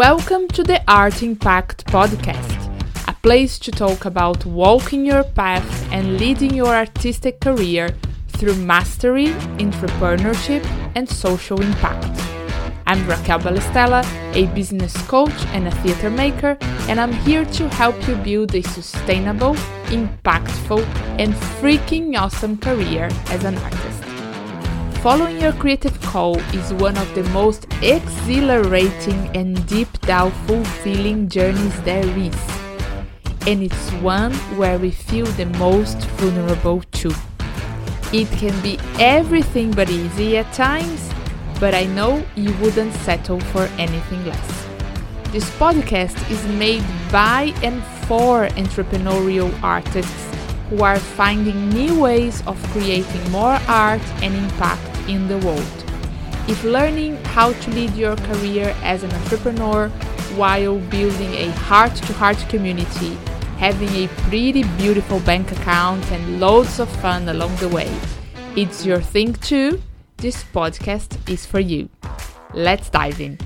Welcome to the Art Impact Podcast, a place to talk about walking your path and leading your artistic career through mastery, entrepreneurship, and social impact. I'm Raquel Balestella, a business coach and a theater maker, and I'm here to help you build a sustainable, impactful, and freaking awesome career as an artist. Following your creative call is one of the most exhilarating and deep down fulfilling journeys there is. And it's one where we feel the most vulnerable too. It can be everything but easy at times, but I know you wouldn't settle for anything less. This podcast is made by and for entrepreneurial artists who are finding new ways of creating more art and impact in the world. If learning how to lead your career as an entrepreneur while building a heart to heart community, having a pretty beautiful bank account, and loads of fun along the way, it's your thing too, this podcast is for you. Let's dive in.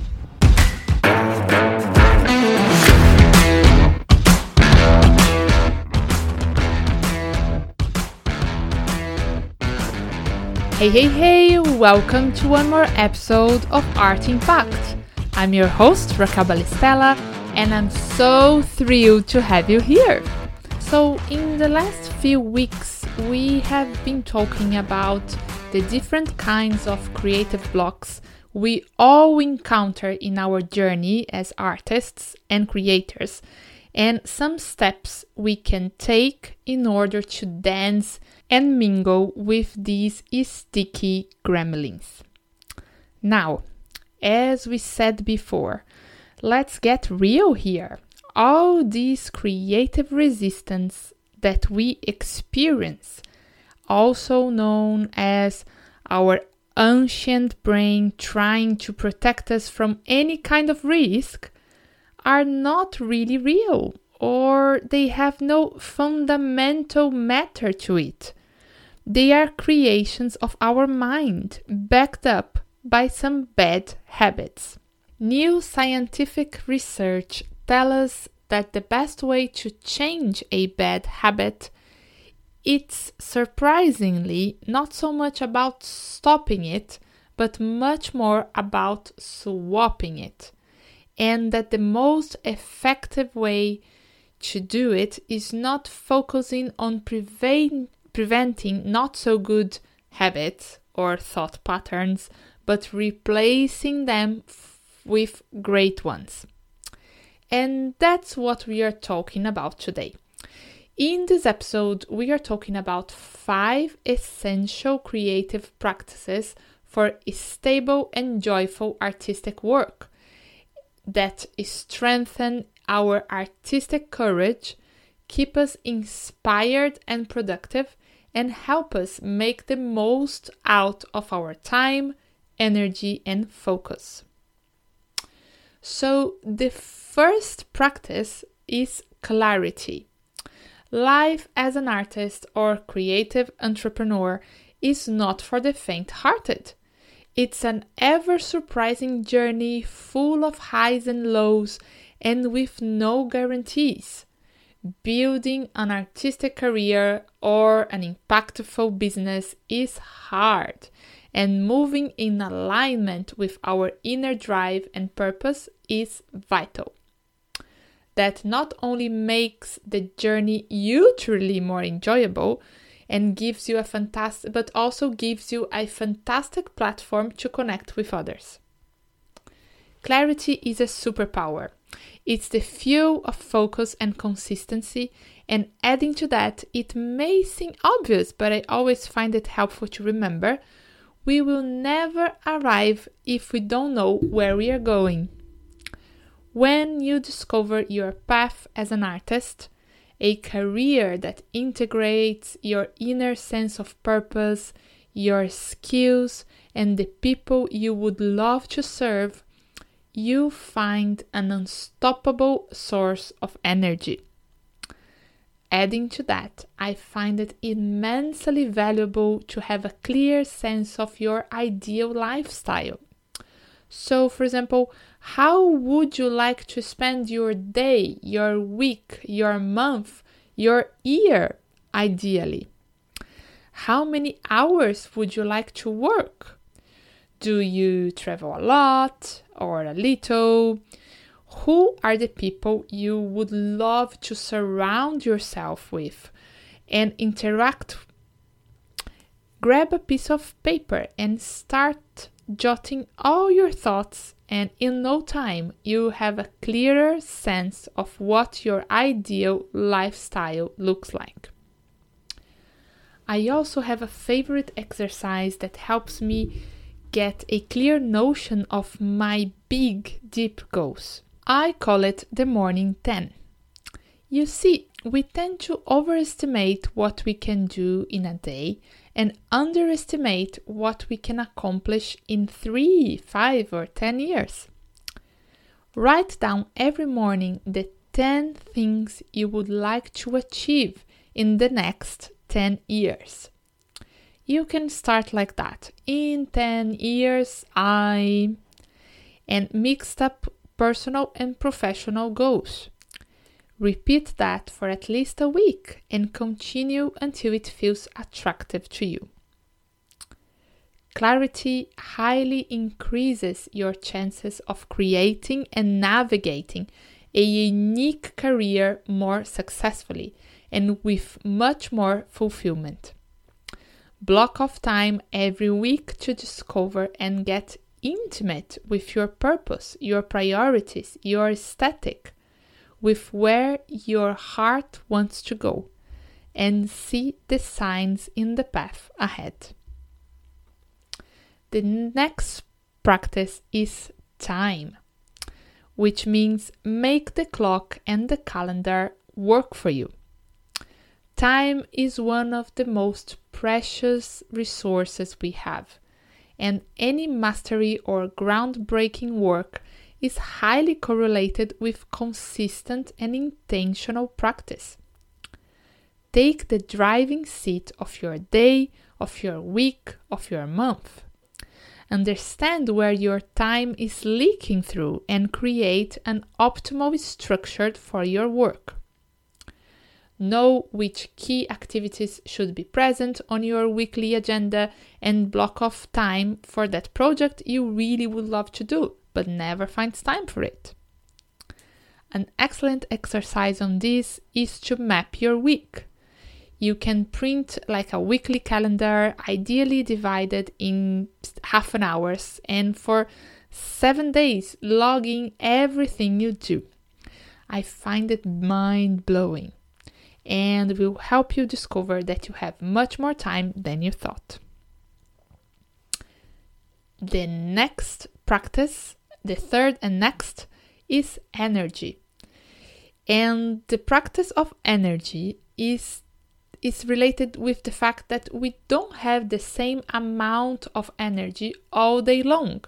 Hey, hey, hey, welcome to one more episode of Art Impact. I'm your host, Raquel Balestella, and I'm so thrilled to have you here. So, in the last few weeks, we have been talking about the different kinds of creative blocks we all encounter in our journey as artists and creators, and some steps we can take in order to dance and mingle with these sticky gremlins. Now, as we said before, let's get real here. All this creative resistance that we experience, also known as our ancient brain trying to protect us from any kind of risk, are not really real or they have no fundamental matter to it. They are creations of our mind, backed up by some bad habits. New scientific research tells us that the best way to change a bad habit it's surprisingly not so much about stopping it, but much more about swapping it. And that the most effective way to do it is not focusing on prevent, preventing not so good habits or thought patterns, but replacing them f- with great ones. And that's what we are talking about today. In this episode, we are talking about five essential creative practices for stable and joyful artistic work that strengthen our artistic courage, keep us inspired and productive, and help us make the most out of our time, energy, and focus. So, the first practice is clarity. Life as an artist or creative entrepreneur is not for the faint hearted. It's an ever surprising journey full of highs and lows and with no guarantees. Building an artistic career or an impactful business is hard, and moving in alignment with our inner drive and purpose is vital. That not only makes the journey usually more enjoyable, and gives you a fantastic but also gives you a fantastic platform to connect with others. Clarity is a superpower. It's the fuel of focus and consistency, and adding to that, it may seem obvious, but I always find it helpful to remember we will never arrive if we don't know where we are going. When you discover your path as an artist, a career that integrates your inner sense of purpose, your skills, and the people you would love to serve, you find an unstoppable source of energy. Adding to that, I find it immensely valuable to have a clear sense of your ideal lifestyle. So, for example, How would you like to spend your day, your week, your month, your year, ideally? How many hours would you like to work? Do you travel a lot or a little? Who are the people you would love to surround yourself with and interact? Grab a piece of paper and start jotting all your thoughts, and in no time, you have a clearer sense of what your ideal lifestyle looks like. I also have a favorite exercise that helps me get a clear notion of my big, deep goals. I call it the morning 10. You see, we tend to overestimate what we can do in a day and underestimate what we can accomplish in 3, 5, or 10 years. Write down every morning the 10 things you would like to achieve in the next 10 years. You can start like that. In 10 years, I. and mixed up personal and professional goals. Repeat that for at least a week and continue until it feels attractive to you. Clarity highly increases your chances of creating and navigating a unique career more successfully and with much more fulfillment. Block off time every week to discover and get intimate with your purpose, your priorities, your aesthetic, with where your heart wants to go, and see the signs in the path ahead. The next practice is time, which means make the clock and the calendar work for you. Time is one of the most precious resources we have, and any mastery or groundbreaking work is highly correlated with consistent and intentional practice. Take the driving seat of your day, of your week, of your month. Understand where your time is leaking through and create an optimal structure for your work. Know which key activities should be present on your weekly agenda and block off time for that project you really would love to do but never finds time for it. An excellent exercise on this is to map your week. You can print like a weekly calendar, ideally divided in half an hours, and for seven days, logging everything you do. I find it mind blowing and will help you discover that you have much more time than you thought. The next practice, the third and next, is energy. And the practice of energy is is related with the fact that we don't have the same amount of energy all day long.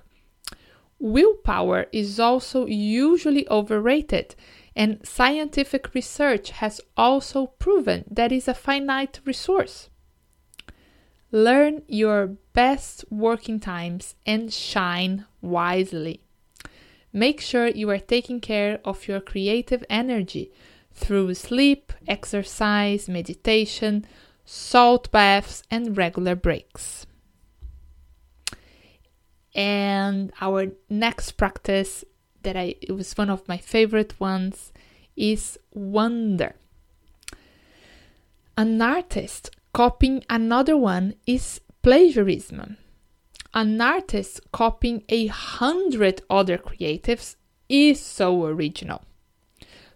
Willpower is also usually overrated and scientific research has also proven that is a finite resource. Learn your best working times and shine wisely. Make sure you are taking care of your creative energy through sleep, exercise, meditation, salt baths, and regular breaks. And our next practice that I it was one of my favorite ones is wonder. An artist copying another one is plagiarism. An artist copying a hundred other creatives is so original.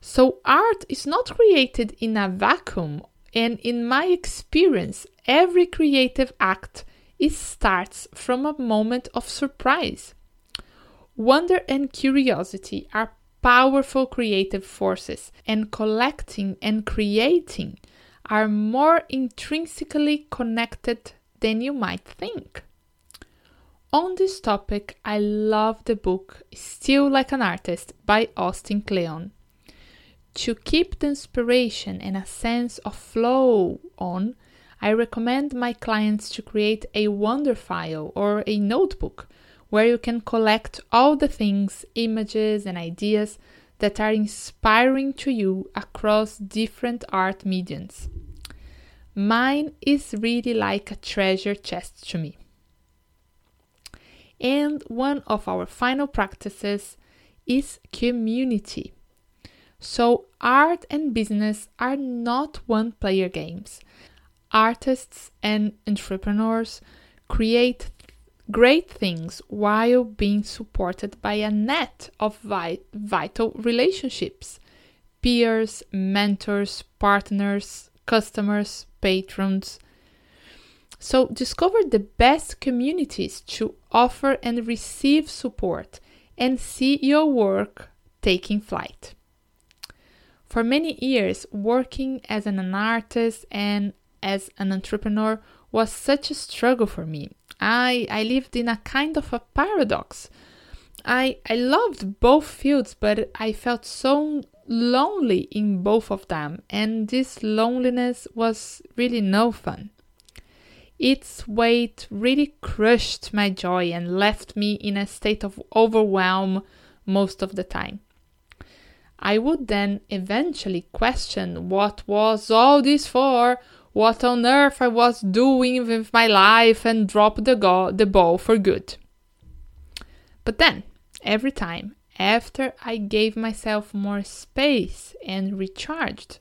So, art is not created in a vacuum, and in my experience, every creative act it starts from a moment of surprise. Wonder and curiosity are powerful creative forces, and collecting and creating are more intrinsically connected than you might think. On this topic, I love the book Steal Like an Artist by Austin Kleon. To keep the inspiration and a sense of flow on, I recommend my clients to create a Wonder file or a notebook where you can collect all the things, images, and ideas that are inspiring to you across different art mediums. Mine is really like a treasure chest to me. And one of our final practices is community. So, art and business are not one player games. Artists and entrepreneurs create great things while being supported by a net of vital relationships peers, mentors, partners, customers, patrons. So, discover the best communities to offer and receive support and see your work taking flight. For many years, working as an artist and as an entrepreneur was such a struggle for me. I, I lived in a kind of a paradox. I, I loved both fields, but I felt so lonely in both of them, and this loneliness was really no fun. Its weight really crushed my joy and left me in a state of overwhelm most of the time. I would then eventually question what was all this for, what on earth I was doing with my life, and drop the, go- the ball for good. But then, every time after I gave myself more space and recharged,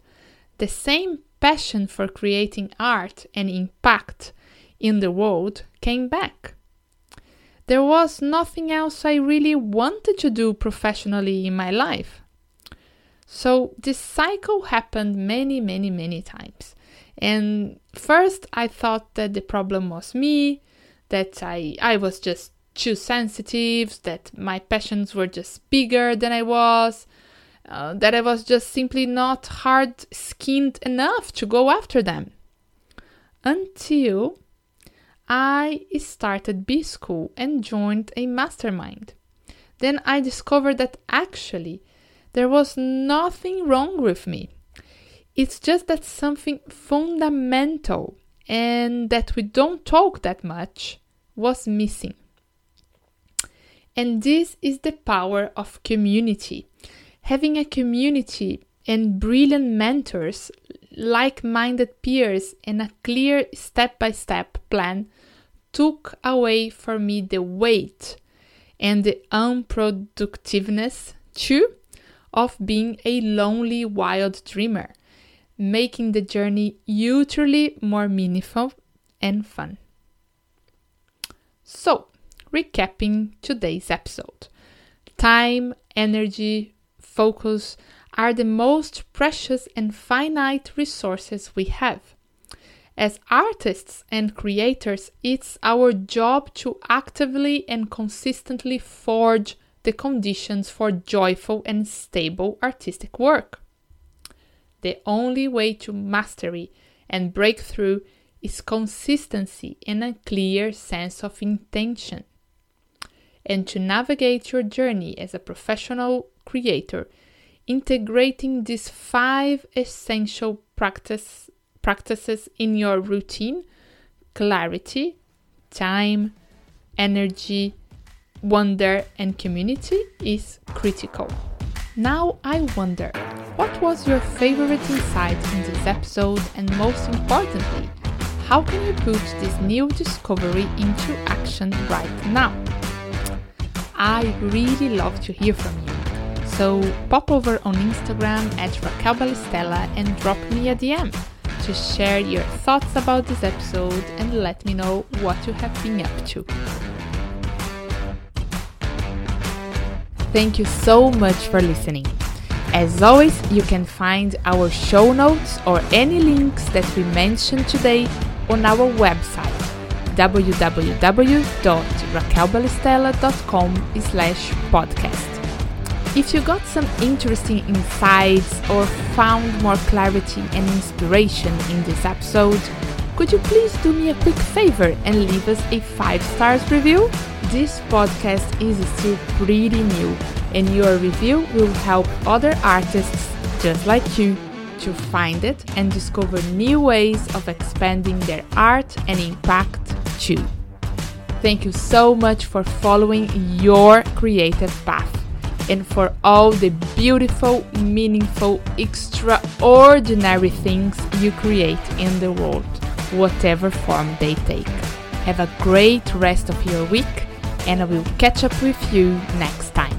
the same passion for creating art and impact in the world came back. There was nothing else I really wanted to do professionally in my life. So this cycle happened many, many, many times. And first I thought that the problem was me, that I, I was just too sensitive, that my passions were just bigger than I was, uh, that I was just simply not hard skinned enough to go after them. Until I started B School and joined a mastermind. Then I discovered that actually there was nothing wrong with me. It's just that something fundamental and that we don't talk that much was missing. And this is the power of community. Having a community and brilliant mentors, like minded peers, and a clear step by step plan took away from me the weight and the unproductiveness, too, of being a lonely wild dreamer making the journey utterly more meaningful and fun. So, recapping today's episode time, energy, focus are the most precious and finite resources we have. As artists and creators, it's our job to actively and consistently forge the conditions for joyful and stable artistic work. The only way to mastery and breakthrough is consistency and a clear sense of intention. And to navigate your journey as a professional creator, integrating these five essential practice, practices in your routine clarity, time, energy, wonder, and community is critical. Now I wonder what was your favorite insight in this episode, and most importantly, how can you put this new discovery into action right now? I really love to hear from you. So pop over on Instagram at Raquel Balistella and drop me a DM to share your thoughts about this episode and let me know what you have been up to. Thank you so much for listening. As always, you can find our show notes or any links that we mentioned today on our website www.raquelbalistella.com slash podcast. If you got some interesting insights or found more clarity and inspiration in this episode, could you please do me a quick favor and leave us a 5 stars review? This podcast is still pretty new and your review will help other artists just like you to find it and discover new ways of expanding their art and impact too. Thank you so much for following your creative path and for all the beautiful, meaningful, extraordinary things you create in the world, whatever form they take. Have a great rest of your week, and I will catch up with you next time.